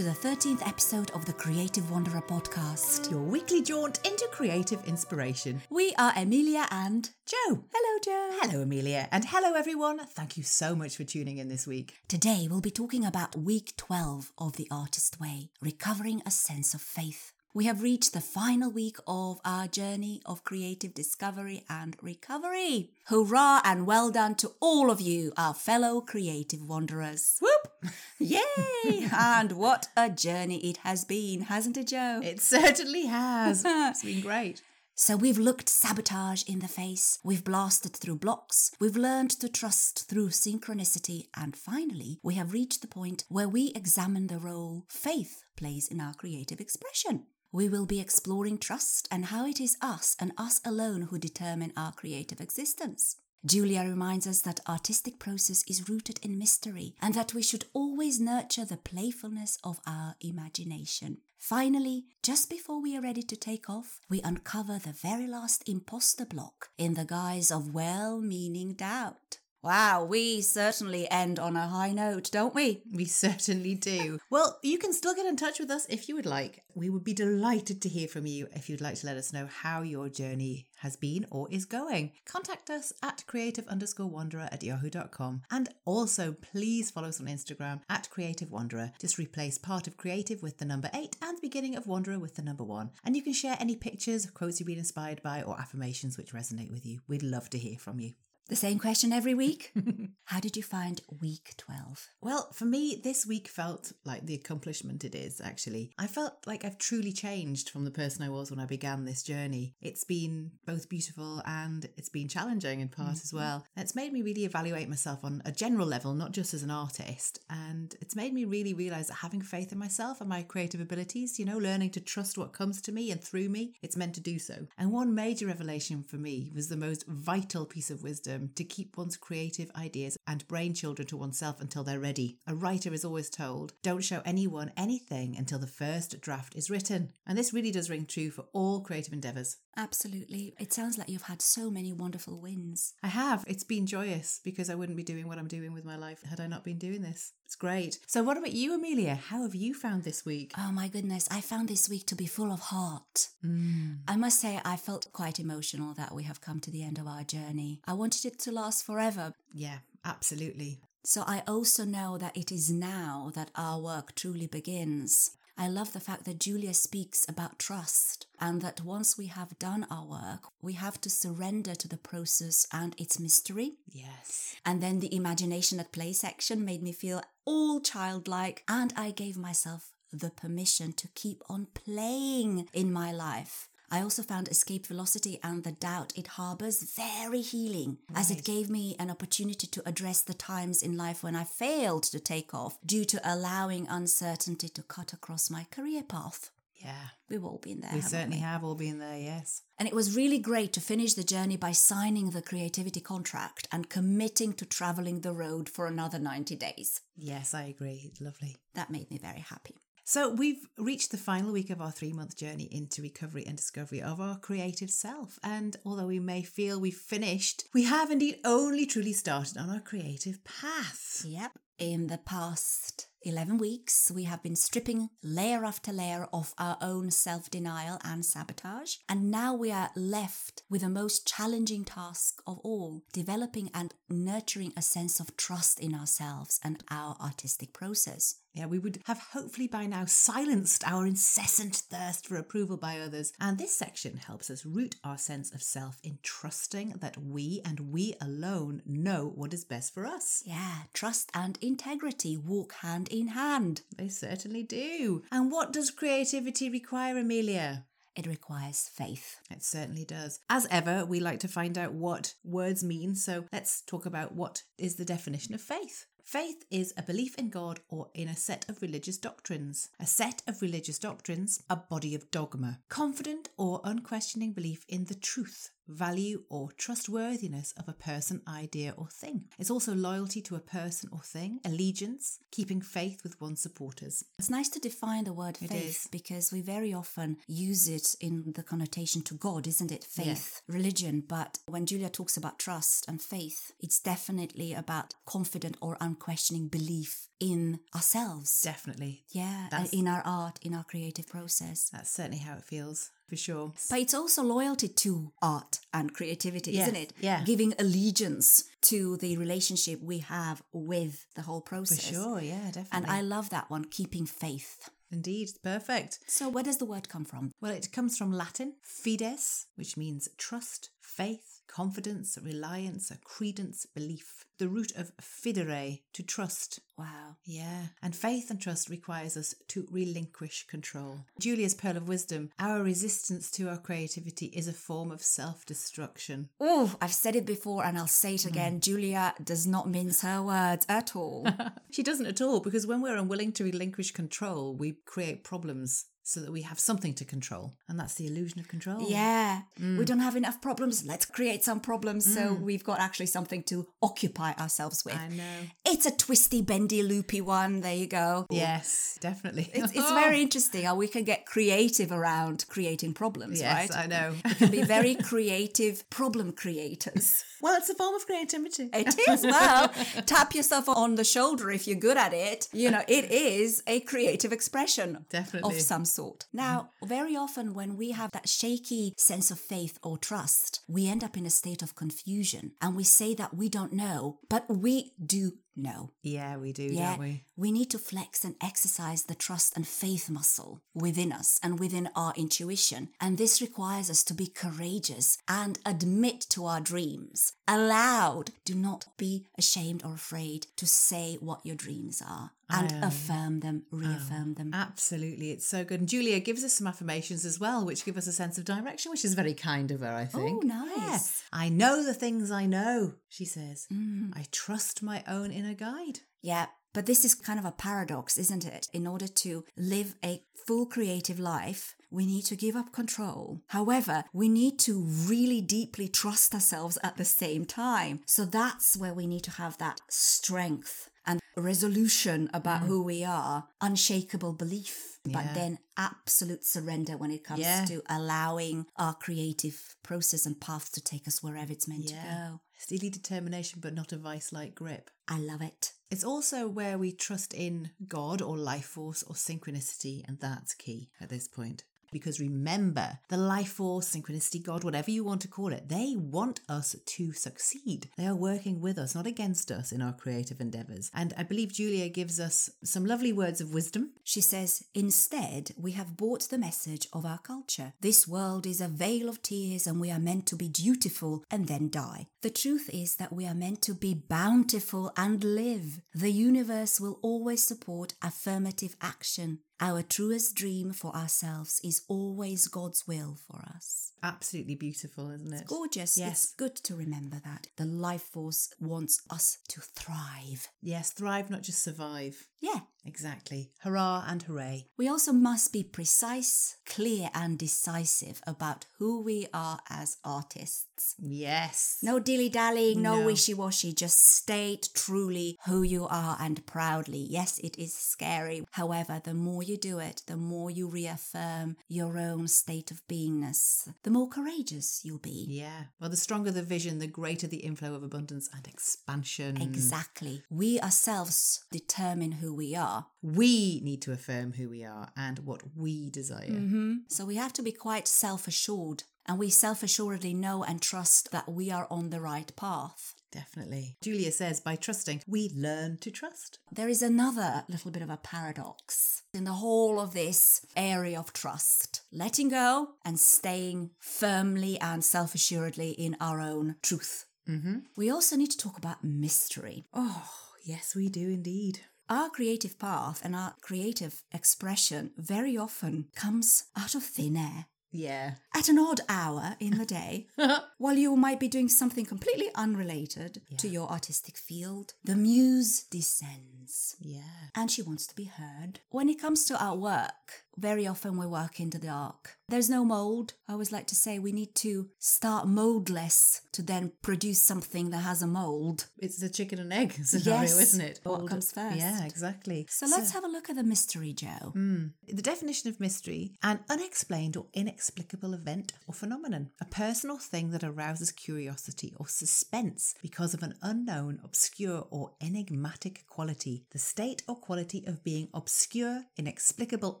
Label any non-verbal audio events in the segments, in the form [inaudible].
To the 13th episode of the Creative Wanderer podcast. Your weekly jaunt into creative inspiration. We are Amelia and Joe. Hello, Joe. Hello, Amelia. And hello, everyone. Thank you so much for tuning in this week. Today we'll be talking about week 12 of The Artist Way, recovering a sense of faith. We have reached the final week of our journey of creative discovery and recovery. Hurrah and well done to all of you, our fellow creative wanderers. Whoop! Yay! and what a journey it has been, hasn't it, Joe? It certainly has. [laughs] it's been great. So we've looked sabotage in the face, we've blasted through blocks, we've learned to trust through synchronicity, and finally, we have reached the point where we examine the role faith plays in our creative expression. We will be exploring trust and how it is us and us alone who determine our creative existence. Julia reminds us that artistic process is rooted in mystery and that we should always nurture the playfulness of our imagination. Finally, just before we are ready to take off, we uncover the very last imposter block in the guise of well meaning doubt. Wow, we certainly end on a high note, don't we? We certainly do. [laughs] well, you can still get in touch with us if you would like. We would be delighted to hear from you if you'd like to let us know how your journey has been or is going. Contact us at creative underscore wanderer at yahoo.com. And also, please follow us on Instagram at creative wanderer. Just replace part of creative with the number eight and the beginning of wanderer with the number one. And you can share any pictures, quotes you've been inspired by, or affirmations which resonate with you. We'd love to hear from you. The same question every week. [laughs] How did you find week 12? Well, for me, this week felt like the accomplishment it is, actually. I felt like I've truly changed from the person I was when I began this journey. It's been both beautiful and it's been challenging in part mm-hmm. as well. It's made me really evaluate myself on a general level, not just as an artist. And it's made me really realize that having faith in myself and my creative abilities, you know, learning to trust what comes to me and through me, it's meant to do so. And one major revelation for me was the most vital piece of wisdom to keep one's creative ideas and brain children to oneself until they're ready. A writer is always told, don't show anyone anything until the first draft is written. And this really does ring true for all creative endeavours. Absolutely. It sounds like you've had so many wonderful wins. I have. It's been joyous because I wouldn't be doing what I'm doing with my life had I not been doing this. It's great. So, what about you, Amelia? How have you found this week? Oh, my goodness. I found this week to be full of heart. Mm. I must say, I felt quite emotional that we have come to the end of our journey. I wanted it to last forever. Yeah, absolutely. So, I also know that it is now that our work truly begins. I love the fact that Julia speaks about trust and that once we have done our work, we have to surrender to the process and its mystery. Yes. And then the imagination at play section made me feel all childlike, and I gave myself the permission to keep on playing in my life. I also found escape velocity and the doubt it harbors very healing, as it gave me an opportunity to address the times in life when I failed to take off due to allowing uncertainty to cut across my career path. Yeah. We've all been there. We certainly we? have all been there, yes. And it was really great to finish the journey by signing the creativity contract and committing to traveling the road for another 90 days. Yes, I agree. Lovely. That made me very happy. So, we've reached the final week of our three month journey into recovery and discovery of our creative self. And although we may feel we've finished, we have indeed only truly started on our creative path. Yep. In the past 11 weeks, we have been stripping layer after layer of our own self denial and sabotage. And now we are left with the most challenging task of all developing and nurturing a sense of trust in ourselves and our artistic process. Yeah, we would have hopefully by now silenced our incessant thirst for approval by others. And this section helps us root our sense of self in trusting that we and we alone know what is best for us. Yeah, trust and integrity walk hand in hand. They certainly do. And what does creativity require, Amelia? It requires faith. It certainly does. As ever, we like to find out what words mean, so let's talk about what is the definition of faith. Faith is a belief in God or in a set of religious doctrines. A set of religious doctrines, a body of dogma. Confident or unquestioning belief in the truth, value, or trustworthiness of a person, idea, or thing. It's also loyalty to a person or thing, allegiance, keeping faith with one's supporters. It's nice to define the word faith because we very often use it in the connotation to God, isn't it? Faith, religion. But when Julia talks about trust and faith, it's definitely about confident or unquestioning belief in ourselves. Definitely. Yeah, That's- in our art, in our creative process. That's certainly how it feels, for sure. But it's also loyalty to art and creativity, Yes, isn't it? yeah. Giving allegiance to the relationship we have with the whole process. For sure, yeah, definitely. And I love that one, keeping faith. Indeed, perfect. So, where does the word come from? Well, it comes from Latin, fides, which means trust, faith, confidence, reliance, a credence, belief. The root of fidere, to trust. Wow. Yeah, and faith and trust requires us to relinquish control. Julia's pearl of wisdom our resistance to our creativity is a form of self destruction. Oh, I've said it before and I'll say it hmm. again. Julia does not mince her words at all. [laughs] She doesn't at all, because when we're unwilling to relinquish control, we create problems so that we have something to control. And that's the illusion of control. yeah, we mm. don't have enough problems. Let's create some problems so mm. we've got actually something to occupy ourselves with. I know. It's a twisty, bendy, loopy one. There you go. Yes, definitely. It's, it's [laughs] very interesting how we can get creative around creating problems, Yes, right? I know. We can be [laughs] very creative problem creators. [laughs] well, it's a form of creativity. It is. Well, tap yourself on the shoulder if you're good at it. You know, it is a creative expression Definitely. of some sort. Now, very often when we have that shaky sense of faith or trust, we end up in a state of confusion and we say that we don't know, but we do know. Yeah, we do, Yeah, don't we? need to flex and exercise the trust and faith muscle within us and within our intuition. And this requires us to be courageous and admit to our dreams aloud. Do not be ashamed or afraid to say what your dreams are and Um, affirm them, reaffirm them. Absolutely, it's so good. And Julia gives us some affirmations as well, which give us a sense of direction, which is very kind of her, I think. Oh, nice. Yeah. I know the things I know, she says. Mm. I trust my own inner guide. Yeah, but this is kind of a paradox, isn't it? In order to live a full creative life, we need to give up control. However, we need to really deeply trust ourselves at the same time. So that's where we need to have that strength and resolution about mm. who we are, unshakable belief, Yeah. but then absolute surrender when it comes Yeah. to allowing our creative process and path to take us wherever it's meant to go. Steely determination, but not a vice like grip. I love it. It's also where we trust in God or life force or synchronicity, and that's key at this point. Because remember, the life force, synchronicity, God, whatever you want to call it, they want us to succeed. They are working with us, not against us in our creative endeavors. And I believe Julia gives us some lovely words of wisdom. She says, Instead, we have bought the message of our culture. This world is a vale of tears, and we are meant to be dutiful and then die. The truth is that we are meant to be bountiful and live. The universe will always support affirmative action. Our truest dream for ourselves is always God's will for us. Absolutely beautiful, isn't it? Gorgeous. Yes. It's good to remember that. The life force wants us to thrive. Yes, thrive, not just survive. Yeah. Exactly. Hurrah and hooray. We also must be precise, clear, and decisive about who we are as artists. Yes. No dilly dallying, no, No. wishy washy. Just state truly who you are and proudly. Yes, it is scary. However, the more you do it, the more you reaffirm your own state of beingness, the more courageous you'll be. Yeah. Well, the stronger the vision, the greater the inflow of abundance and expansion. Exactly. We ourselves determine who we are. We need to affirm who we are and what we desire. hmm So we have to be quite self assured. And we self assuredly know and trust that we are on the right path. Definitely. Julia says by trusting, we learn to trust. There is another little bit of a paradox in the whole of this area of trust letting go and staying firmly and self assuredly in our own truth. Mm-hmm. We also need to talk about mystery. Oh, yes, we do indeed. Our creative path and our creative expression very often comes out of thin air. Yeah. At an odd hour in the day, [laughs] while you might be doing something completely unrelated to your artistic field, the muse descends Yeah. and she wants to be heard. When it comes to our work, very often we work in the dark. There's no mold. I always like to say we need to start moldless to then produce something that has a mold. It's the chicken and egg [laughs] scenario, Yes. isn't it? What comes first? Yeah, exactly. So let's have a look at the mystery, Joe. Mm. The definition of mystery an unexplained or inexplicable event or phenomenon, a person or thing that arouses curiosity or suspense because of an unknown, obscure, or enigmatic quality, the state or quality of being obscure, inexplicable,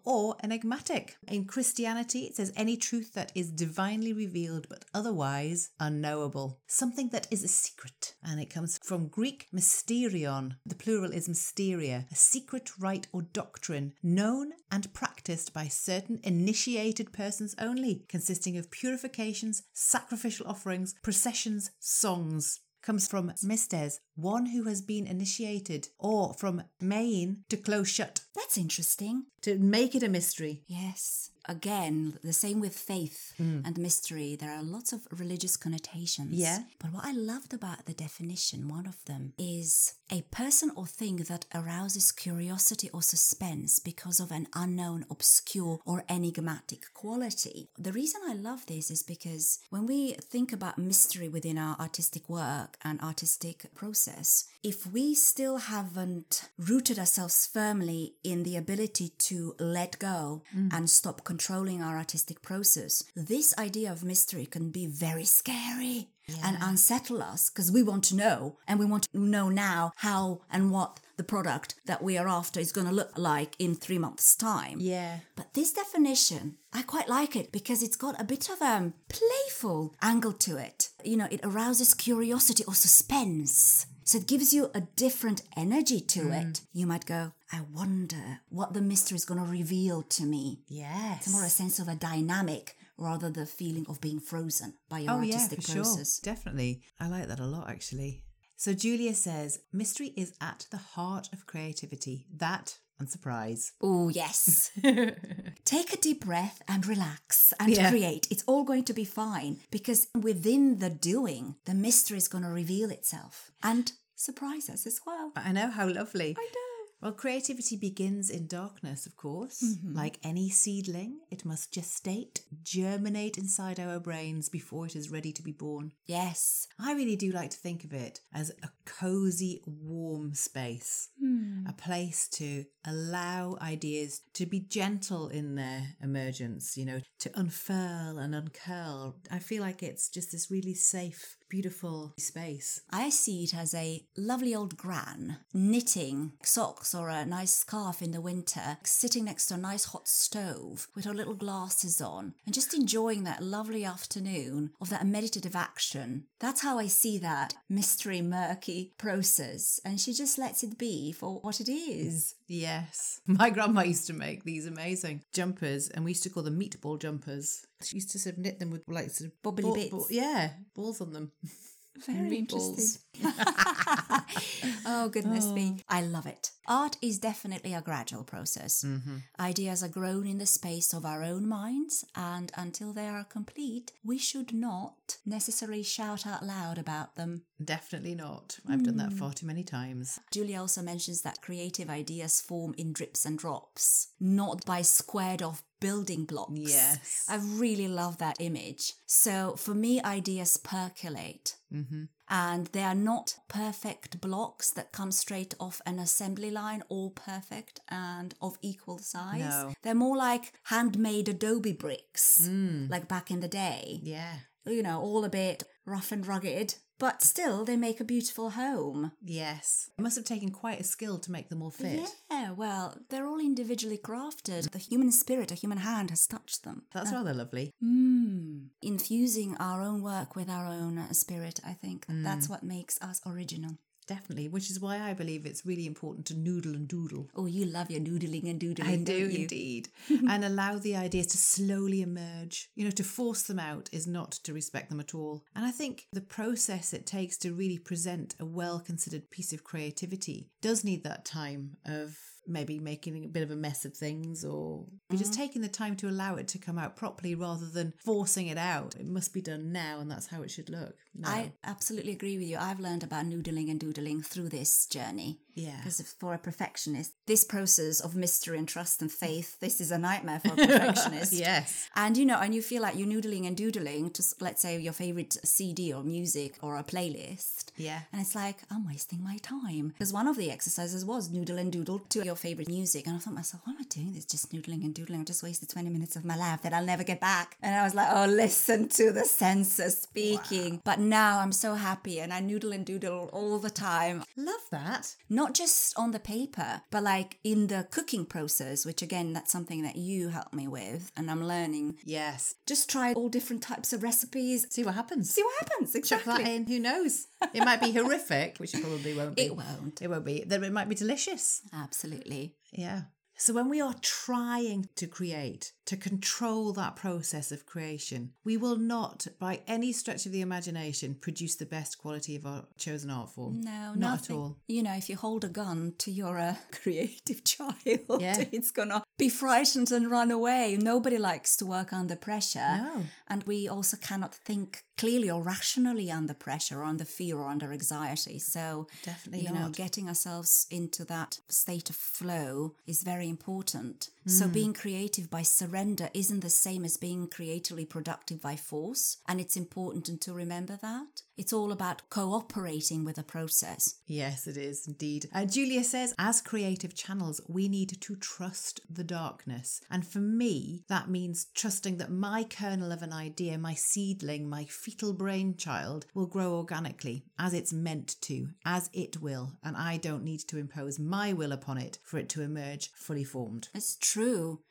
or enigmatic. In Christianity, it says any truth that is divinely revealed but otherwise unknowable, something that is a secret. And it comes from Greek mysterion, the plural is mysteria, a secret rite or doctrine known and practiced by certain initiated persons only, consisting of purifications, sacrificial offerings, processions, songs. Comes from mystes, one who has been initiated, or from main, to close shut, That's interesting. to make it a mystery. Yes. Again, the same with faith hmm. and mystery. There are lots of religious connotations. Yeah. But what I loved about the definition, one of them, is a person or thing that arouses curiosity or suspense because of an unknown, obscure, or enigmatic quality. The reason I love this is because when we think about mystery within our artistic work and artistic process, if we still haven't rooted ourselves firmly in the ability to let go mm. and stop controlling our artistic process, this idea of mystery can be very scary and unsettle us because we want to know and we want to know now how and what the product that we are after is going to look like in three months' time. Yeah. But this definition, I quite like it because it's got a bit of a playful angle to it. You know, it arouses curiosity or suspense. So it gives you a different energy to mm. it. You might go, I wonder what the mystery is going to reveal to me. Yes. It's more a sense of a dynamic rather the feeling of being frozen by your Oh, yeah, artistic for process. sure. Definitely. I like that a lot, actually. So Julia says, mystery is at the heart of creativity. That and surprise. Oh, yes. [laughs] Take a deep breath and relax and Yeah. create. It's all going to be fine because within the doing, the mystery is going to reveal itself and surprise us as well. I know how lovely. I know. Well, creativity begins in darkness, of course. Mm-hmm. Like any seedling, it must gestate, germinate inside our brains before it is ready to be born. Yes. I really do like to think of it as a cozy, warm space, Hmm. a place to allow ideas to be gentle in their emergence, you know, to unfurl and uncurl. I feel like it's just this really safe, beautiful space. I see it as a lovely old gran knitting socks or a nice scarf in the winter, sitting next to a nice hot stove with her little glasses on and just enjoying that lovely afternoon of that meditative action. That's how I see that mystery, murky process. And she just lets it be for what it is. Yes. [laughs] My grandma used to make these amazing jumpers, and we used to call them meatball jumpers. She used to sort of knit them with like sort of Bobbly ball- bits. ball- yeah, balls on them. [laughs] Very Meatballs. interesting. [laughs] oh, goodness me. Oh. I love it. Art is definitely a gradual process. Mm-hmm. Ideas are grown in the space of our own minds, and until they are complete, we should not necessarily shout out loud about them. Definitely not. I've done that hmm. far too many times. Julia also mentions that creative ideas form in drips and drops, not by squared off building blocks. Yes. I really love that image. So for me, ideas percolate. Mm-hmm. And they are not perfect blocks that come straight off an assembly line, all perfect and of equal size. No. They're more like handmade adobe bricks, like back in the day. Yeah. You know, all a bit rough and rugged, but still they make a beautiful home. Yes. It must have taken quite a skill to make them all fit. Yeah, well, they're all individually crafted. The human spirit, a human hand has touched them. That's rather lovely. Mm. Infusing our own work with our own uh, spirit, I think that's what makes us original. Definitely, which is why I believe it's really important to noodle and doodle. Oh, you love your noodling and doodling, I do you? indeed. [laughs] and allow the ideas to slowly emerge. You know, to force them out is not to respect them at all. And I think the process it takes to really present a well considered piece of creativity does need that time of maybe making a bit of a mess of things or be just mm-hmm. taking the time to allow it to come out properly rather than forcing it out. It must be done now and that's how it should look. No. I absolutely agree with you. I've learned about noodling and doodling through this journey. Yeah. Because for a perfectionist, this process of mystery and trust and faith, this is a nightmare for a perfectionist. [laughs] yes. And you know, and you feel like you're noodling and doodling to, let's say, your favorite CD or music or a playlist. Yeah. And it's like, I'm wasting my time. Because one of the exercises was noodle and doodle to your favorite music. And I thought myself, what am I doing? This just noodling and doodling. I just wasted 20 minutes of my life that I'll never get back. And I was like, oh, listen to the senses speaking. Wow. But now I'm so happy and I noodle and doodle all the time. Love that. Not just on the paper, but like in the cooking process, which again, that's something that you help me with and I'm learning. Yes. Just try all different types of recipes. See what happens. See what happens. Exactly. Chuck that in. Who knows? It might be [laughs] horrific, which it probably won't be. It won't. It won't be. Then it might be delicious. Absolutely. Yeah. So when we are trying to create, to control that process of creation, we will not, by any stretch of the imagination, produce the best quality of our chosen art form. No, not nothing. at all. You know, if you hold a gun to your uh, [laughs] creative child, Yeah. [laughs] it's gonna be frightened and run away. Nobody likes to work under pressure. No. And we also cannot think clearly or rationally under pressure or under fear or under anxiety. So, Definitely you know, getting ourselves into that state of flow is very important. So, being creative by surrender isn't the same as being creatively productive by force. And it's important to remember that. It's all about cooperating with a process. Yes, it is indeed. Uh, Julia says, as creative channels, we need to trust the darkness. And for me, that means trusting that my kernel of an idea, my seedling, my fetal brainchild will grow organically as it's meant to, as it will. And I don't need to impose my will upon it for it to emerge fully formed. It's true.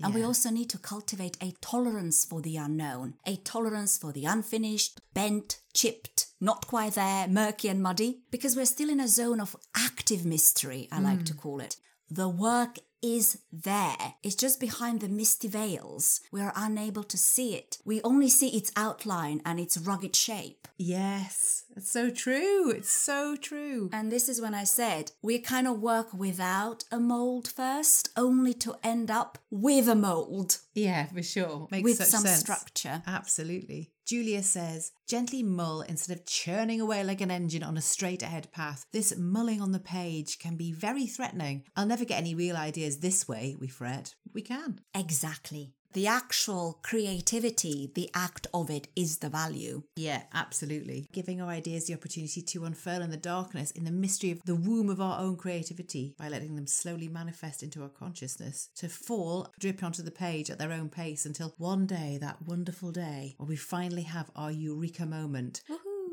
And we also need to cultivate a tolerance for the unknown, a tolerance for the unfinished, bent, chipped, not quite there, murky and muddy, because we're still in a zone of active mystery, I like to mm. call it. The work is there. It's just behind the misty veils. We are unable to see it. We only see its outline and its rugged shape. Yes, it's so true. It's so true. And this is when I said we kind of work without a mold first, only to end up with a mold Yeah, for sure. Makes with some sense. structure. Absolutely. Julia says, gently mull instead of churning away like an engine on a straight ahead path. This mulling on the page can be very threatening. I'll never get any real ideas this way, we fret. We can. Exactly. The actual creativity, the act of it is the value. Yeah, absolutely. Giving our ideas the opportunity to unfurl in the darkness, in the mystery of the womb of our own creativity, by letting them slowly manifest into our consciousness, to fall, drip onto the page at their own pace until one day, that wonderful day, where we finally have our eureka moment.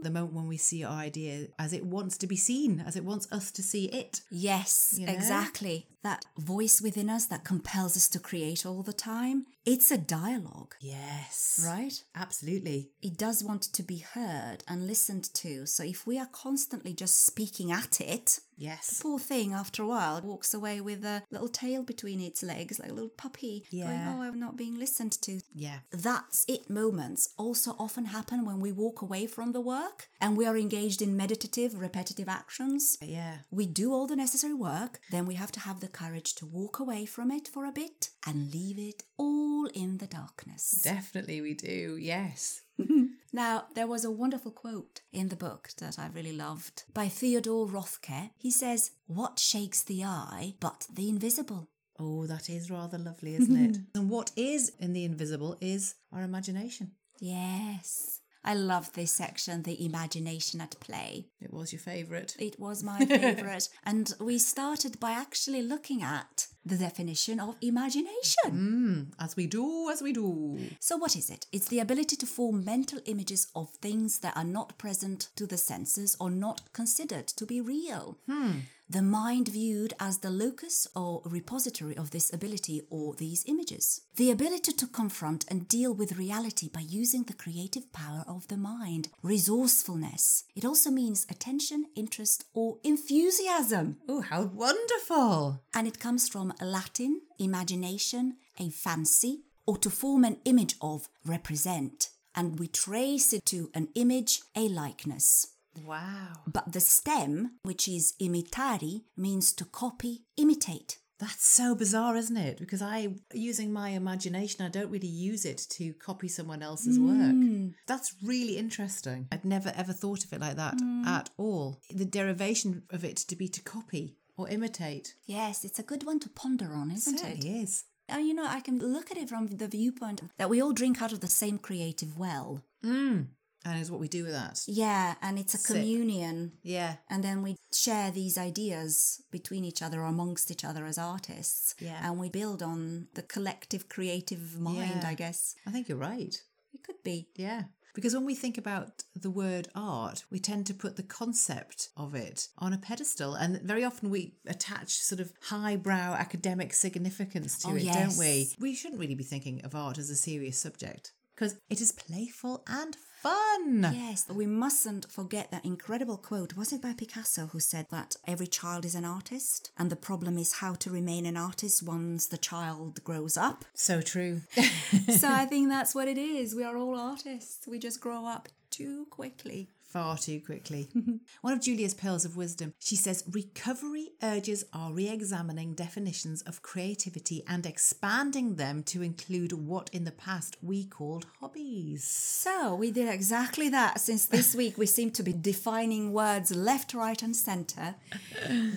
The moment when we see our idea as it wants to be seen, as it wants us to see it. Yes, You know? exactly. That voice within us that compels us to create all the time. It's a dialogue, Yes. right? Absolutely. It does want to be heard and listened to. So if we are constantly just speaking at it, Yes. poor thing after a while walks away with a little tail between its legs, like a little puppy, going, Yeah. Oh, I'm not being listened to. Yeah. That's it moments also often happen when we walk away from the work and we are engaged in meditative, repetitive actions. Yeah. We do all the necessary work, then we have to have the courage to walk away from it for a bit and leave it all in the darkness. Definitely we do. Yes. [laughs] Now, there was a wonderful quote in the book that I really loved by Theodore Roethke. He says, What shakes the eye but the invisible? Oh, that is rather lovely, isn't it? [laughs] and what is in the invisible is our imagination. Yes. I love this section, the imagination at play. It was your favourite. It was my [laughs] favorite. and we started by actually looking at the definition of imagination. Mm, as we do, as we do. So, what is it? It's the ability to form mental images of things that are not present to the senses or not considered to be real. The mind viewed as the locus or repository of this ability or these images. The ability to confront and deal with reality by using the creative power of the mind. Resourcefulness. It also means attention, interest, or enthusiasm. Oh, how wonderful. And it comes from Latin, imagination, a fancy, or to form an image of, represent. And we trace it to an image, a likeness. Wow. But the stem, which is imitari, means to copy, imitate. That's so bizarre, isn't it? Because I, using my imagination, I don't really use it to copy someone else's work. That's really interesting. I'd never ever thought of it like that at all. The derivation of it to be to copy. or imitate. Yes, it's a good one to ponder on, isn't it? Certainly is. And you know, I can look at it from the viewpoint that we all drink out of the same creative well. Mm. And is what we do with that. Yeah, and it's a Sip. communion. Yeah. And then we share these ideas between each other or amongst each other as artists. Yeah. And we build on the collective creative mind, Yeah. I guess. I think you're right. It could be. Yeah. Because when we think about the word art, we tend to put the concept of it on a pedestal. And very often we attach sort of highbrow academic significance to Oh, it, don't we? We shouldn't really be thinking of art as a serious subject because it is playful and fun. Yes, but we mustn't forget that incredible quote. Was it by Picasso who said that every child is an artist? And the problem is how to remain an artist once the child grows up. So true. so I [laughs] think that's what it is. We are all artists. We just grow up too quickly. Far too quickly. [laughs] One of Julia's pearls of wisdom, she says, recovery urges our re examining definitions of creativity and expanding them to include what in the past we called hobbies. So we did exactly that since this week we seem to be defining words left, right, and centre.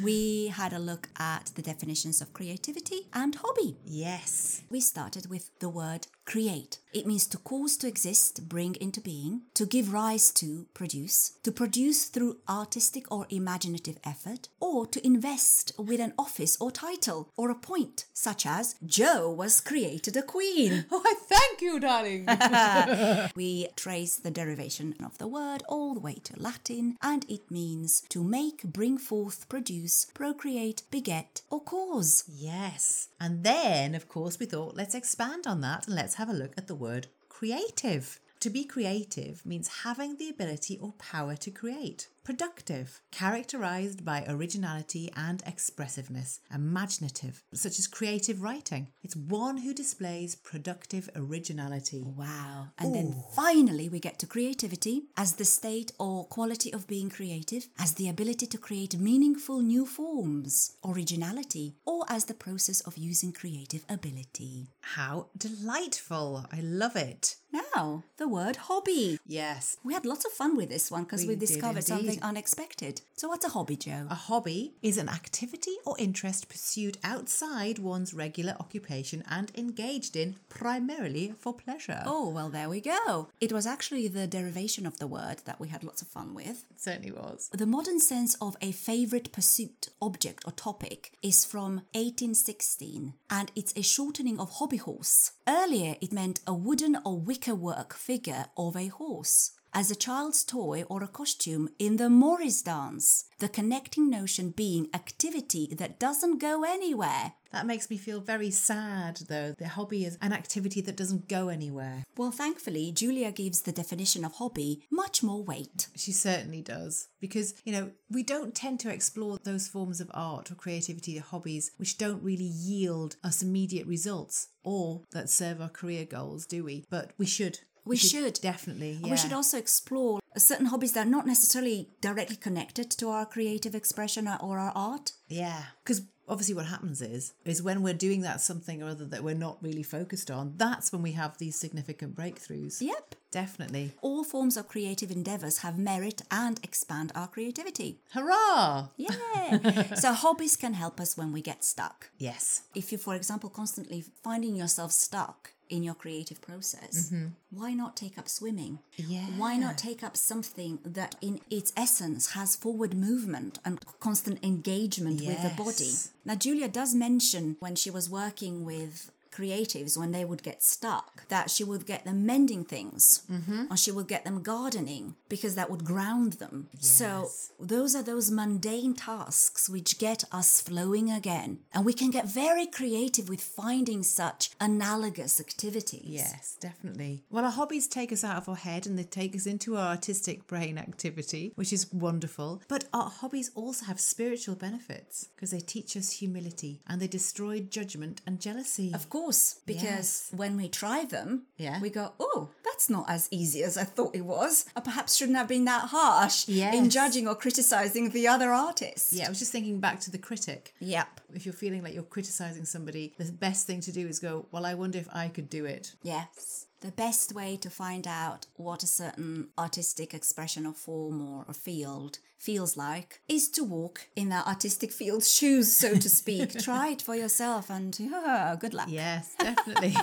We had a look at the definitions of creativity and hobby. Yes. We started with the word create. It means to cause to exist, bring into being, to give rise to, produce, to produce through artistic or imaginative effort, or to invest with an office or title or a point, such as Joe was created a queen. [laughs] Oh, I thank you, darling. [laughs] [laughs] we trace the derivation of the word all the way to Latin, and it means to make, bring forth, produce, procreate, beget, or cause. yes. And then, of course, we thought, let's expand on that and let's have a look at the word creative. To be creative means having the ability or power to create. Productive, characterized by originality and expressiveness. Imaginative, such as creative writing. It's one who displays productive originality. Wow. And then finally, we get to creativity as the state or quality of being creative, as the ability to create meaningful new forms, originality, or as the process of using creative ability. How delightful! I love it. Now, the word hobby. Yes. We had lots of fun with this one because We we, discovered something indeed. unexpected. So, what's a hobby, Joe? A hobby is an activity or interest pursued outside one's regular occupation and engaged in primarily for pleasure. Oh, well, there we go. It was actually the derivation of the word that we had lots of fun with. it certainly was. The modern sense of a favorite pursuit, object, or topic is from 1816 and it's a shortening of hobby horse. Earlier, it meant a wooden or wickerwork figure of a horse. As a child's toy or a costume in the Morris dance, the connecting notion being activity that doesn't go anywhere. That makes me feel very sad, though. The hobby is an activity that doesn't go anywhere. Well, thankfully, Julia gives the definition of hobby much more weight. She certainly does. Because, you know, we don't tend to explore those forms of art or creativity hobbies which don't really yield us immediate results or that serve our career goals, do we? But we should. We should. Definitely. And Yeah. We should also explore certain hobbies that are not necessarily directly connected to our creative expression or- or our art. Yeah, because obviously what happens is is when we're doing that something or other that we're not really focused on, that's when we have these significant breakthroughs. Yep. Definitely. All forms of creative endeavors have merit and expand our creativity. Hurrah! Yeah. [laughs] so hobbies can help us when we get stuck. Yes. If you're, for example, constantly finding yourself stuck in your creative process, mm-hmm. why not take up swimming? Yeah. Why not take up something that, in its essence, has forward movement and constant engagement with the body? Now, Julia does mention when she was working with creatives when they would get stuck that she would get them mending things mm-hmm. or she would get them gardening because that would ground them so those are those mundane tasks which get us flowing again and we can get very creative with finding such analogous activities Yes, definitely. Well, our hobbies take us out of our head and they take us into our artistic brain activity, which is wonderful. But our hobbies also have spiritual benefits because they teach us humility and they destroy judgment and jealousy. Of course, because when we try them, Yeah. we go, oh, that's not as easy as I thought it was. I perhaps shouldn't have been that harsh in judging or criticizing the other artist. Yeah, I was just thinking back to the critic. Yep. If you're feeling like you're criticizing somebody, the best thing to do is go, Well, I wonder if I could do it. Yes. The best way to find out what a certain artistic expression or form or a field feels like is to walk in that artistic field's [laughs] shoes, so to speak. [laughs] Try it for yourself and [laughs] good luck. Yes, definitely.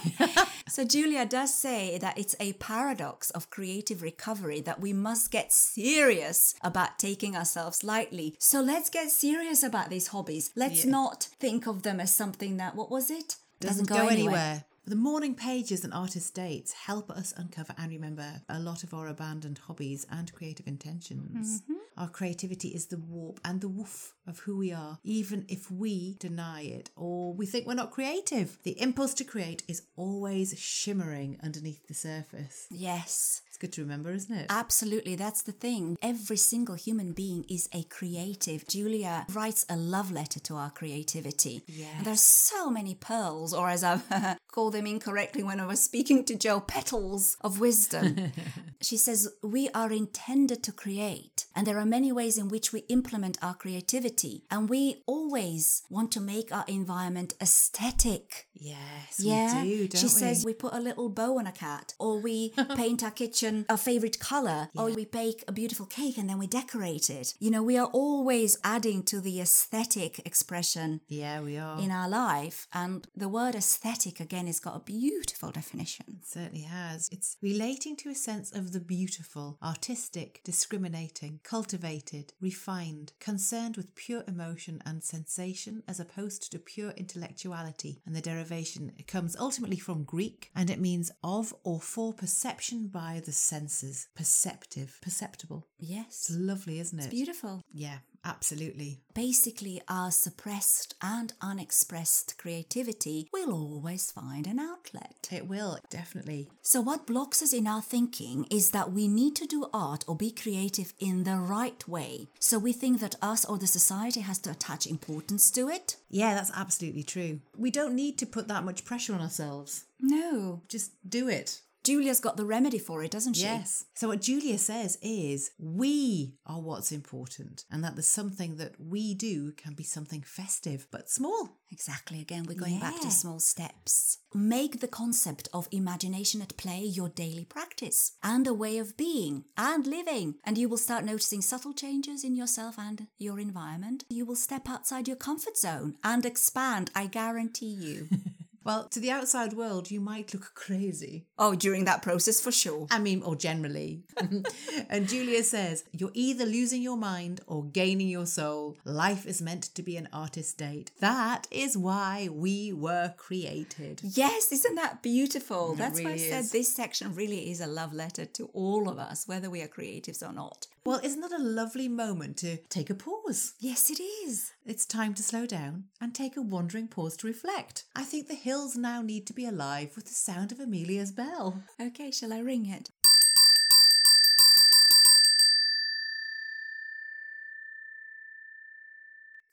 So, Julia does say that it's a paradox of creative recovery that we must get serious about taking ourselves lightly. So, let's get serious about these hobbies. Let's Yeah. not think of them as something that, what was it? Doesn't, go, anywhere. The morning pages and artist dates help us uncover and remember a lot of our abandoned hobbies and creative intentions. Mm-hmm. Our creativity is the warp and the woof of who we are, even if we deny it or we think we're not creative. The impulse to create is always shimmering underneath the surface. Yes. It's good to remember, isn't it? Absolutely, that's the thing. Every single human being is a creative. Julia writes a love letter to our creativity. Yes. And there's so many pearls, or as I [laughs] call them incorrectly when I was speaking to Joe, petals of wisdom. [laughs] she says, We are intended to create, and there are many ways in which we implement our creativity, and we always want to make our environment aesthetic. yes, Yeah, we do, don't we? she we? says we put a little bow on a cat, or we [laughs] paint our kitchen our favorite color, or we bake a beautiful cake and then we decorate it. You know, we are always adding to the aesthetic expression yeah, we are. in our life, and the word aesthetic again has got a beautiful definition. certainly has. It's relating to a sense of the beautiful, artistic, discriminating, cultivated, refined, concerned with pure emotion and sensation as opposed to pure intellectuality. And the derivation comes ultimately from Greek and it means of or for perception by the senses. Perceptive, perceptible. Yes. It's lovely, isn't it? It's beautiful. Yeah, absolutely. Basically, our suppressed and unexpressed creativity will always find an outlet. It will, definitely. So, what blocks us in our thinking is that we need to do art or be creative in the right way. So, we think that us or the society has to attach importance to it. Yeah, that's absolutely true. We don't need to put that much pressure on ourselves. No. Just do it. Julia's got the remedy for it, doesn't she? Yes. So what Julia says is we are what's important and that there's something that we do can be something festive but small. Exactly. Again, we're going back to small steps. Make the concept of imagination at play your daily practice and a way of being and living. And you will start noticing subtle changes in yourself and your environment. You will step outside your comfort zone and expand, I guarantee you. [laughs] Well, to the outside world you might look crazy. oh, during that process, for sure. I mean, or generally. [laughs] and Julia says, you're either losing your mind or gaining your soul. Life is meant to be an artist date. That is why we were created. Yes, isn't that beautiful? It That's why I said is. this section really is a love letter to all of us, whether we are creatives or not. Well, isn't that a lovely moment to take a pause? Yes, it is. It's time to slow down and take a wandering pause to reflect. I think the hills now need to be alive with the sound of Amelia's bell. Okay, shall I ring it?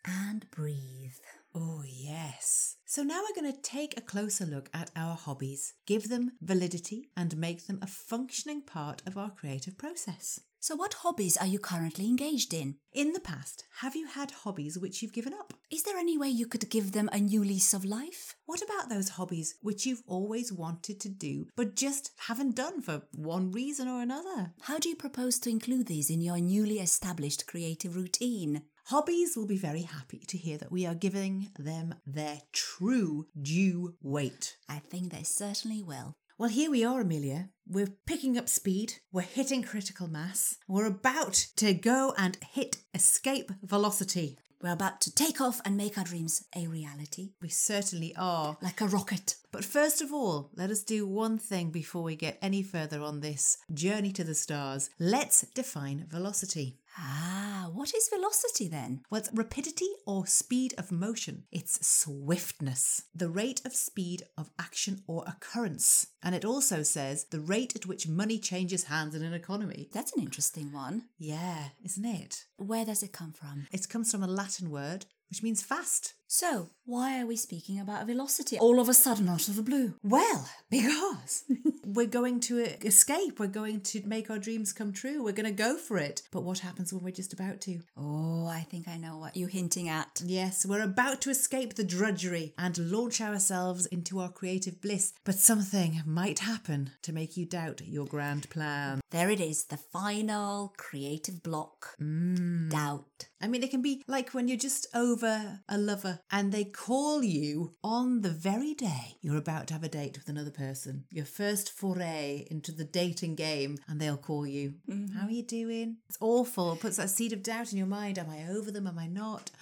And breathe. Oh, yes. So now we're going to take a closer look at our hobbies, give them validity, and make them a functioning part of our creative process. So, what hobbies are you currently engaged in? In the past, have you had hobbies which you've given up? Is there any way you could give them a new lease of life? What about those hobbies which you've always wanted to do but just haven't done for one reason or another? How do you propose to include these in your newly established creative routine? Hobbies will be very happy to hear that we are giving them their true due weight. I think they certainly will. Well, here we are, Amelia. We're picking up speed, we're hitting critical mass, we're about to go and hit escape velocity. We're about to take off and make our dreams a reality, We certainly are. like a rocket. But first of all, let us do one thing before we get any further on this journey to the stars. Let's define velocity. Ah, what is velocity then? Well, it's rapidity or speed of motion. It's swiftness, the rate of speed of action or occurrence. And it also says the rate at which money changes hands in an economy. That's an interesting one. Yeah, isn't it? Where does it come from? It comes from a Latin word which means fast. So, why are we speaking about velocity all of a sudden out of the blue? Well, [laughs] because [laughs] we're going to escape. We're going to make our dreams come true. We're going to go for it. But what happens when we're just about to? Oh, I think I know what you're hinting at. Yes, we're about to escape the drudgery and launch ourselves into our creative bliss. But something might happen to make you doubt your grand plan. There it is, the final creative block. Mm. Doubt. I mean, it can be like when you're just over a lover and they call you on the very day you're about to have a date with another person, your first foray into the dating game, and they'll call you. Mm-hmm. How are you doing? It's awful. It puts that seed of doubt in your mind. Am I over them? Am I not? [gasps]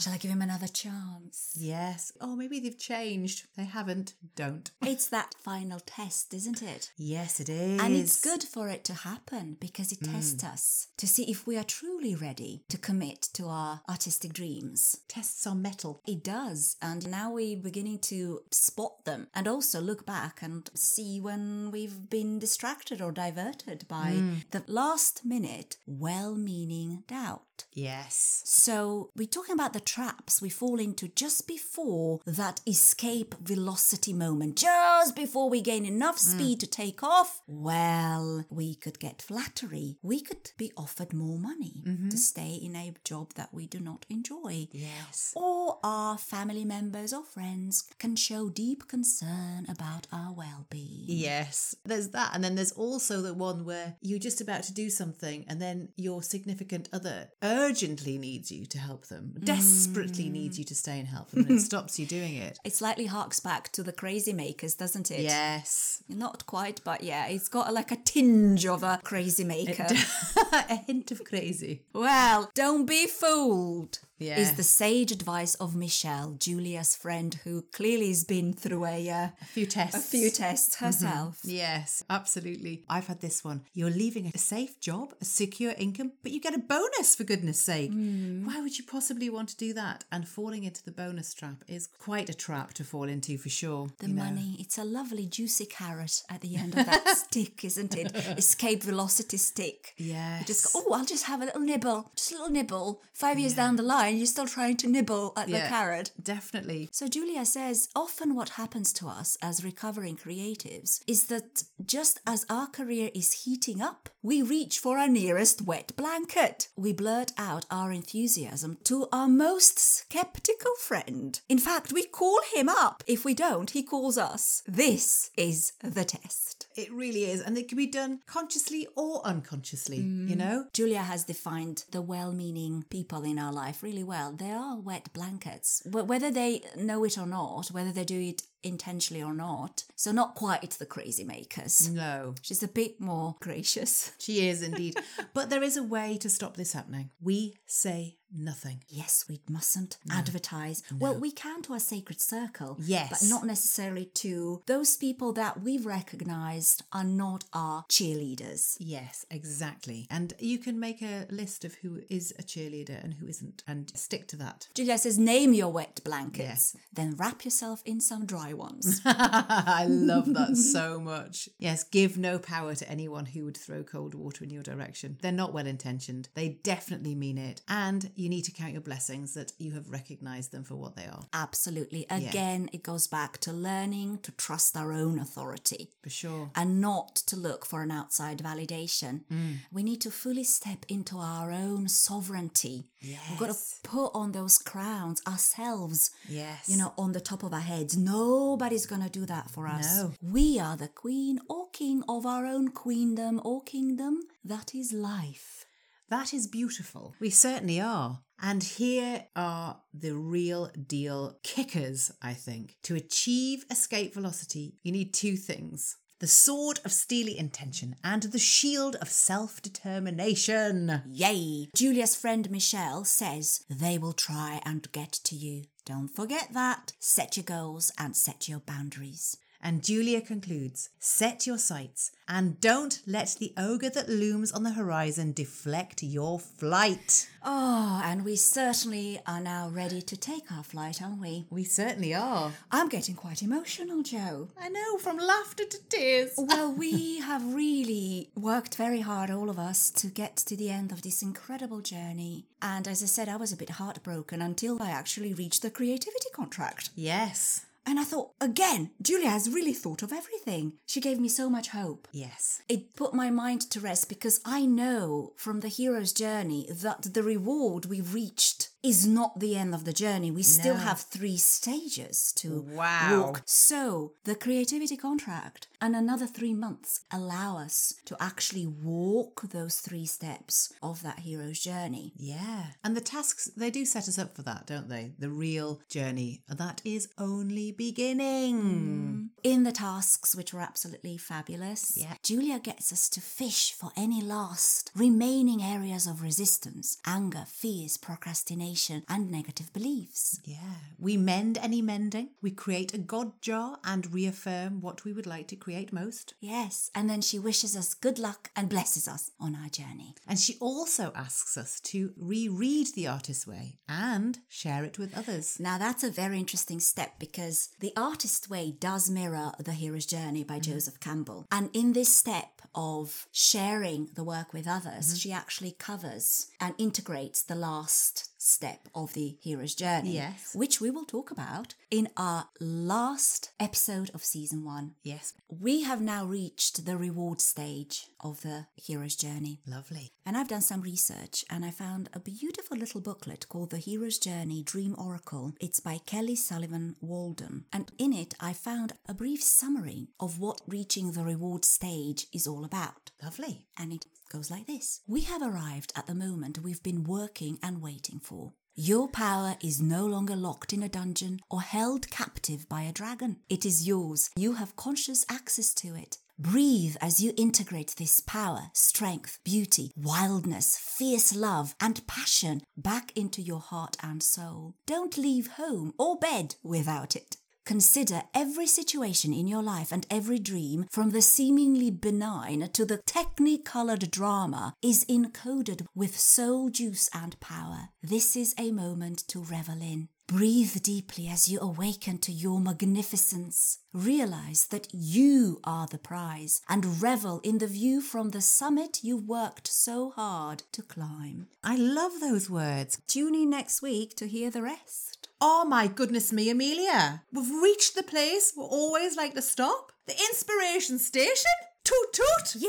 Shall I give him another chance? yes. Oh, maybe they've changed. They haven't. Don't. [laughs] It's that final test, isn't it? Yes, it is. And it's good for it to happen because it mm. tests us to see if we are truly ready to commit to our artistic dreams. Tests on metal. It does. And now we're beginning to spot them and also look back and see when we've been distracted or diverted by mm. the last minute, well meaning doubt. Yes. So, we're talking about the traps we fall into just before that escape velocity moment, just before we gain enough mm. speed to take off. Well, we could get flattery. We could be offered more money mm-hmm. to stay in a job that we do not enjoy. Yes. Or our family members or friends can show deep concern about our well being. Yes, there's that. And then there's also the one where you're just about to do something and then your significant other urgently needs you to help them, mm. desperately needs you to stay and help them, and it [laughs] stops you doing it. It slightly harks back to the crazy makers, doesn't it? Yes. Not quite, but yeah, it's got a, like a tinge of a crazy maker. [laughs] a hint of crazy. well, don't be fooled. Yeah. Is the sage advice of Michelle, Julia's friend, who clearly has been through a uh, A few tests. a few tests herself. Yes, absolutely. I've had this one. You're leaving a safe job, a secure income, but you get a bonus for goodness sake. Why would you possibly want to do that? And falling into the bonus trap is quite a trap to fall into for sure. The you know. money, it's a lovely juicy carrot at the end of that [laughs] stick, isn't it? Escape velocity stick. You just go, oh, I'll just have a little nibble, just a little nibble. Five years down the line, you're still trying to nibble at the carrot. Definitely. So Julia says often what happens to us as recovering creatives is that just as our career is heating up, we reach for our nearest wet blanket. We blurt out our enthusiasm to our most skeptical friend. In fact, we call him up. If we don't, he calls us. This is the test. It really is. And it can be done consciously or unconsciously, you mm. know? Julia has defined the well meaning people in our life really well. They are wet blankets. Whether they know it or not, whether they do it intentionally or not. So, not quite the crazy makers. No. She's a bit more gracious. [laughs] She is indeed. but there is a way to stop this happening. We say nothing. Yes, we mustn't advertise. Well, we can to our sacred circle. Yes. But not necessarily to those people that we've recognized are not our cheerleaders. Yes, exactly. And you can make a list of who is a cheerleader and who isn't and stick to that. Julia says, name your wet blankets, Yes. then wrap yourself in some dry ones. [laughs] I love that so much. Yes, give no power to anyone who would throw cold water in your direction. They're not well intentioned. They definitely mean it. And you need to count your blessings that you have recognized them for what they are. Absolutely. Again, it goes back to learning to trust our own authority For sure. and not to look for an outside validation. Mm. We need to fully step into our own sovereignty. Yes. We've got to put on those crowns ourselves. Yes. You know, on the top of our heads. Nobody's going to do that for us. No. We are the queen or king of our own queendom or kingdom. That is life. That is beautiful. We certainly are. And here are the real deal kickers, I think. To achieve escape velocity, you need two things the sword of steely intention and the shield of self determination. Yay! Julia's friend Michelle says they will try and get to you. Don't forget that. Set your goals and set your boundaries. And Julia concludes Set your sights and don't let the ogre that looms on the horizon deflect your flight. Oh, and we certainly are now ready to take our flight, aren't we? We certainly are. I'm getting quite emotional, Joe. I know, from laughter to tears. [laughs] Well, we have really worked very hard, all of us, to get to the end of this incredible journey. And as I said, I was a bit heartbroken until I actually reached the creativity contract. Yes. And I thought, again, Julia has really thought of everything. She gave me so much hope. Yes. It put my mind to rest because I know from the hero's journey that the reward we've reached is not the end of the journey. We still No. have three stages to Wow. walk. So the creativity contract and another three months allow us to actually walk those three steps of that hero's journey. Yeah. And the tasks, they do set us up for that, don't they? The real journey. That is only beginning. Mm. In the tasks, which were absolutely fabulous, Yeah. Julia gets us to fish for any last remaining areas of resistance, anger, fears, procrastination, and negative beliefs. Yeah. We mend any mending. We create a God jar and reaffirm what we would like to create most. Yes, and then she wishes us good luck and blesses us on our journey. And she also asks us to reread The Artist's Way and share it with others. Now, that's a very interesting step because The Artist's Way does mirror The Hero's Journey by mm-hmm. Joseph Campbell. And in this step of sharing the work with others, mm-hmm. she actually covers and integrates the last step of the hero's journey, Yes. which we will talk about in our last episode of season one. Yes. We have now reached the reward stage of the hero's journey. Lovely. And I've done some research and I found a beautiful little booklet called The Hero's Journey Dream Oracle. It's by Kelly Sullivan Walden. And in it, I found a brief summary of what reaching the reward stage is all about. Lovely. And it goes like this We have arrived at the moment we've been working and waiting for. Your power is no longer locked in a dungeon or held captive by a dragon. It is yours. You have conscious access to it. Breathe as you integrate this power, strength, beauty, wildness, fierce love, and passion back into your heart and soul. Don't leave home or bed without it. Consider every situation in your life and every dream, from the seemingly benign to the technicolored drama, is encoded with soul juice and power. This is a moment to revel in. Breathe deeply as you awaken to your magnificence. Realize that you are the prize and revel in the view from the summit you worked so hard to climb. I love those words. Tune in next week to hear the rest. Oh my goodness me, Amelia. We've reached the place we always like to stop. The inspiration station? Toot toot! Yay,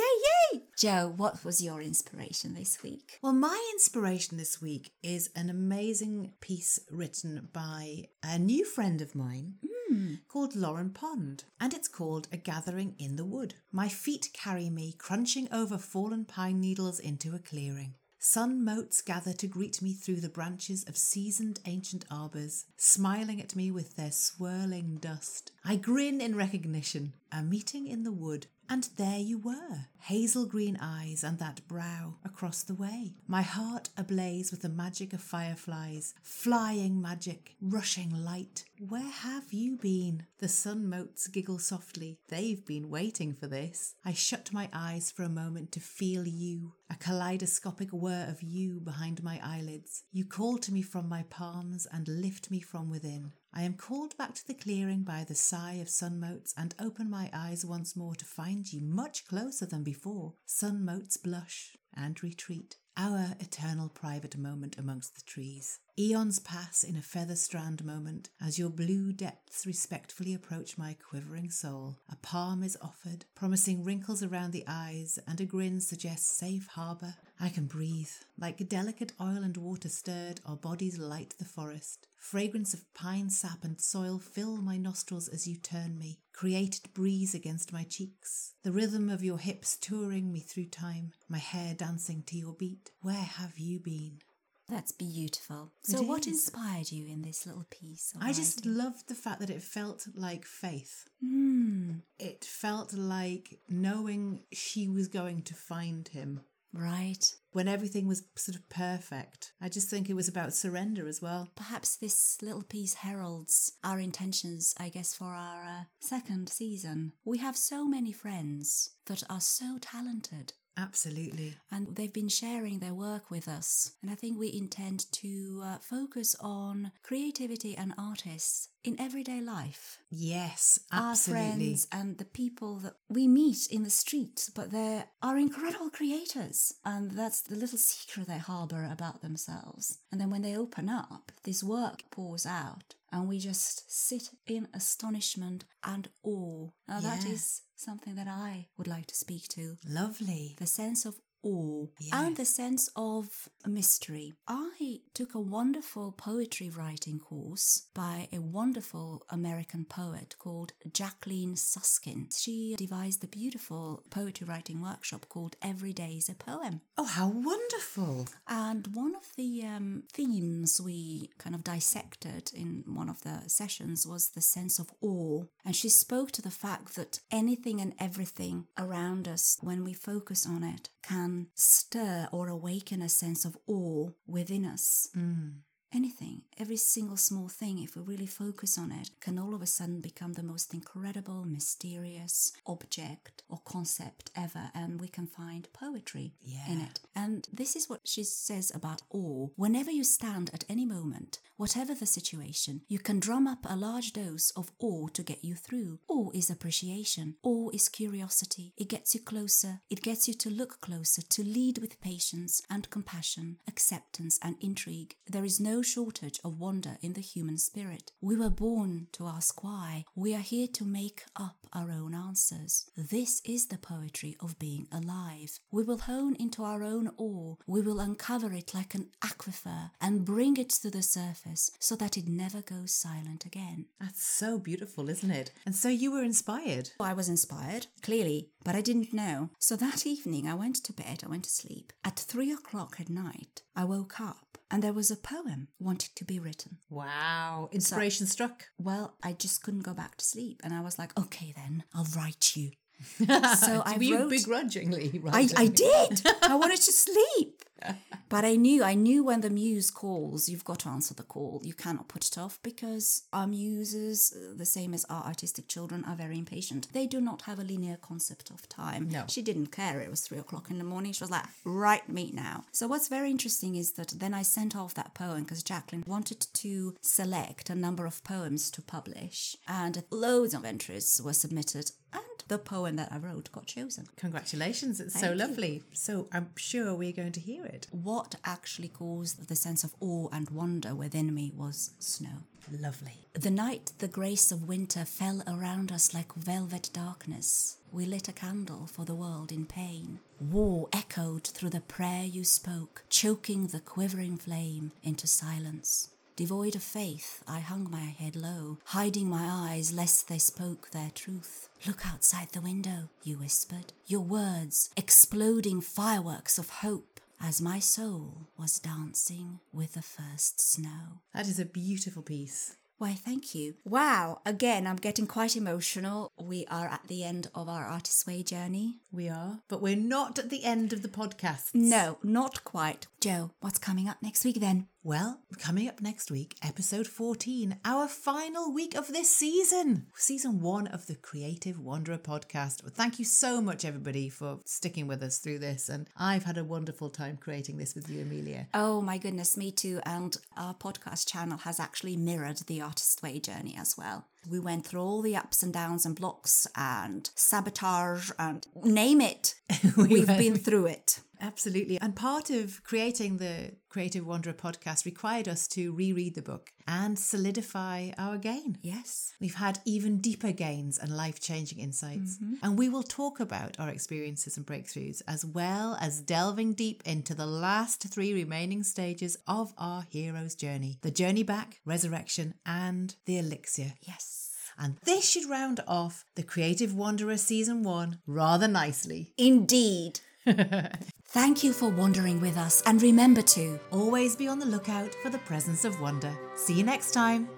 yay! Joe, what was your inspiration this week? Well, my inspiration this week is an amazing piece written by a new friend of mine hmm. called Lauren Pond, and it's called A Gathering in the Wood. My feet carry me crunching over fallen pine needles into a clearing. Sun motes gather to greet me through the branches of seasoned ancient arbours, smiling at me with their swirling dust. I grin in recognition, a meeting in the wood, and there you were, hazel green eyes and that brow across the way. My heart ablaze with the magic of fireflies, flying magic, rushing light. Where have you been? The sun motes giggle softly. They've been waiting for this. I shut my eyes for a moment to feel you, a kaleidoscopic whir of you behind my eyelids. You call to me from my palms and lift me from within. I am called back to the clearing by the sigh of sun motes and open my eyes once more to find you much closer than before. Sun motes blush and retreat. Our eternal private moment amongst the trees. Eons pass in a feather strand moment as your blue depths respectfully approach my quivering soul. A palm is offered, promising wrinkles around the eyes, and a grin suggests safe harbour. I can breathe. Like delicate oil and water stirred, our bodies light the forest. Fragrance of pine sap and soil fill my nostrils as you turn me. Created breeze against my cheeks. The rhythm of your hips touring me through time. My hair dancing to your beat. Where have you been? That's beautiful. So, It what is. inspired you in this little piece? I just writing? loved the fact that it felt like faith. Hmm. It felt like knowing she was going to find him Right. when everything was sort of perfect. I just think it was about surrender as well. Perhaps this little piece heralds our intentions, I guess, for our uh, second season. We have so many friends that are so talented Absolutely. and they've been sharing their work with us. And I think we intend to uh, focus on creativity and artists in everyday life. Yes, Our absolutely. friends and the people that we meet in the street, but they are incredible creators. And that's the little secret they harbor about themselves. And then when they open up, this work pours out. And we just sit in astonishment and awe. Now, Yeah. is something that I would like to speak to Lovely. the sense of awe Yeah. and the sense of mystery. I took a wonderful poetry writing course by a wonderful American poet called Jacqueline Suskin. She devised a beautiful poetry writing workshop called Every Day is a Poem. Oh, how wonderful. And one of the um, themes we kind of dissected in one of the sessions was the sense of awe. And she spoke to the fact that anything and everything around us, when we focus on it, can Um, stir or awaken a sense of awe within us. Mm. Anything, every single small thing, if we really focus on it, can all of a sudden become the most incredible, mysterious object or concept ever, and we can find poetry in it. And this is what she says about awe. Whenever you stand at any moment, whatever the situation, you can drum up a large dose of awe to get you through. Awe is appreciation, awe is curiosity. It gets you closer, it gets you to look closer, to lead with patience and compassion, acceptance and intrigue. There is no shortage of wonder in the human spirit. We were born to ask why. We are here to make up our own answers. This is the poetry of being alive. We will hone into our own awe. We will uncover it like an aquifer and bring it to the surface so that it never goes silent again. That's so beautiful, isn't it? And so you were inspired. I was inspired, clearly, but I didn't know. So that evening I went to bed, I went to sleep. At three o'clock at night, I woke up and there was a poem wanting to be written. Wow. Inspiration struck. Well, I just couldn't go back to sleep. And I was like, okay, then I'll write you. So [laughs] I wrote. begrudgingly [laughs] I. I did. I wanted to sleep. [laughs] But I knew, I knew when the muse calls, you've got to answer the call. You cannot put it off because our muses, the same as our artistic children, are very impatient. They do not have a linear concept of time. No. She didn't care. It was three o'clock in the morning. She was like, write me now. So what's very interesting is that then I sent off that poem because Jacqueline wanted to select a number of poems to publish. And loads of entries were submitted. The poem that I wrote got chosen. Congratulations. It's so Thank you. lovely. So I'm sure we're going to hear it. What actually caused the sense of awe and wonder within me was snow. Lovely. The night the grace of winter fell around us like velvet darkness, we lit a candle for the world in pain. War echoed through the prayer you spoke, choking the quivering flame into silence. Devoid of faith, I hung my head low, hiding my eyes lest they spoke their truth. Look outside the window, you whispered, your words exploding fireworks of hope as my soul was dancing with the first snow. That is a beautiful piece. Why, thank you. Wow, again, I'm getting quite emotional. We are at the end of our Artist's Way journey. We are, but we're not at the end of the podcast. No, not quite. Joe, what's coming up next week then? Well, coming up next week, episode 14, our final week of this season, season one of the Creative Wanderer podcast. Well, Thank you so much, everybody, for sticking with us through this. And I've had a wonderful time creating this with you, Amelia. Oh my goodness, me too. And our podcast channel has actually mirrored the Artist's Way journey as well. We went through all the ups and downs and blocks and sabotage and name it. [laughs] We've went- been through it. Absolutely. And part of creating the Creative Wanderer podcast required us to reread the book and solidify our gain. Yes. We've had even deeper gains and life changing insights. Mm-hmm. And we will talk about our experiences and breakthroughs, as well as delving deep into the last three remaining stages of our hero's journey the journey back, resurrection, and the elixir. Yes. And this should round off the Creative Wanderer season one rather nicely. Indeed. [laughs] Thank you for wandering with us, and remember to Always be on the lookout for the presence of wonder. See you next time.